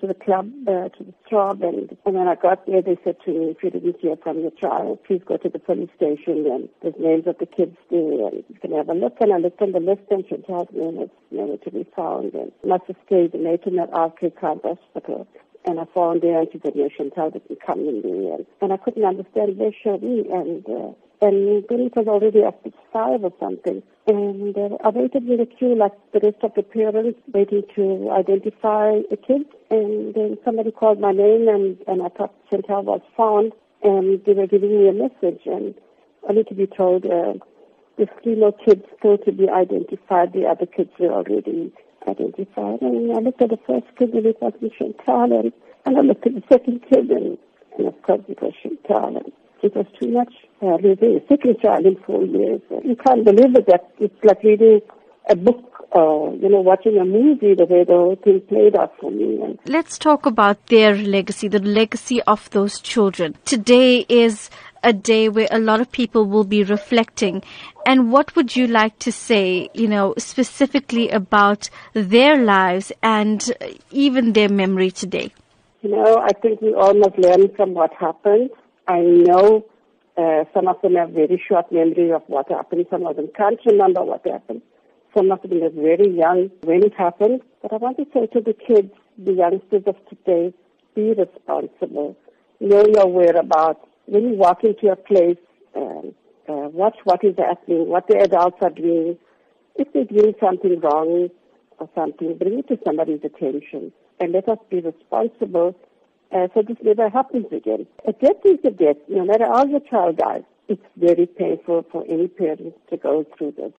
to the club, uh, to the Throb, and, and when I got there, they said to me, if you didn't hear from your child, please go to the police station, and there's names of the kids there, and you can have a look. And I looked on the list, and Chantal's name was never to be found, and must have stayed in Naton at RK Khan Hospital. And I found there, and she said, no, Chantal didn't come in there, and, and I couldn't understand where she and uh, and then it was already after five or something. And uh, I waited in the queue like the rest of the parents, waiting to identify the kids. And then somebody called my name, and, and I thought Chantal was found, and they were giving me a message. And only to be told, uh, three more kids still to be identified. The other kids were already identified. And I looked at the first kid, and it wasn't Chantal. And, and I looked at the second kid, and, and of course it was Chantal. And, it was too much. Uh, living a second child in four years. You can't believe it. That it's like reading a book or, uh, you know, watching a movie the way the whole thing played out for me. And Let's talk about their legacy, the legacy of those children. Today is a day where a lot of people will be reflecting. And what would you like to say, you know, specifically about their lives and even their memory today? You know, I think we all must learn from what happened. I know uh, some of them have very short memory of what happened. Some of them can't remember what happened. Some of them are very young when it happened. But I want to say to the kids, the youngsters of today, be responsible. Know your whereabouts. When you walk into a place, um, uh, watch what is happening, what the adults are doing. If they're doing something wrong or something, bring it to somebody's attention. And let us be responsible uh, so this never happens again. A death is a death. No matter how your child dies, it's very painful for any parent to go through this.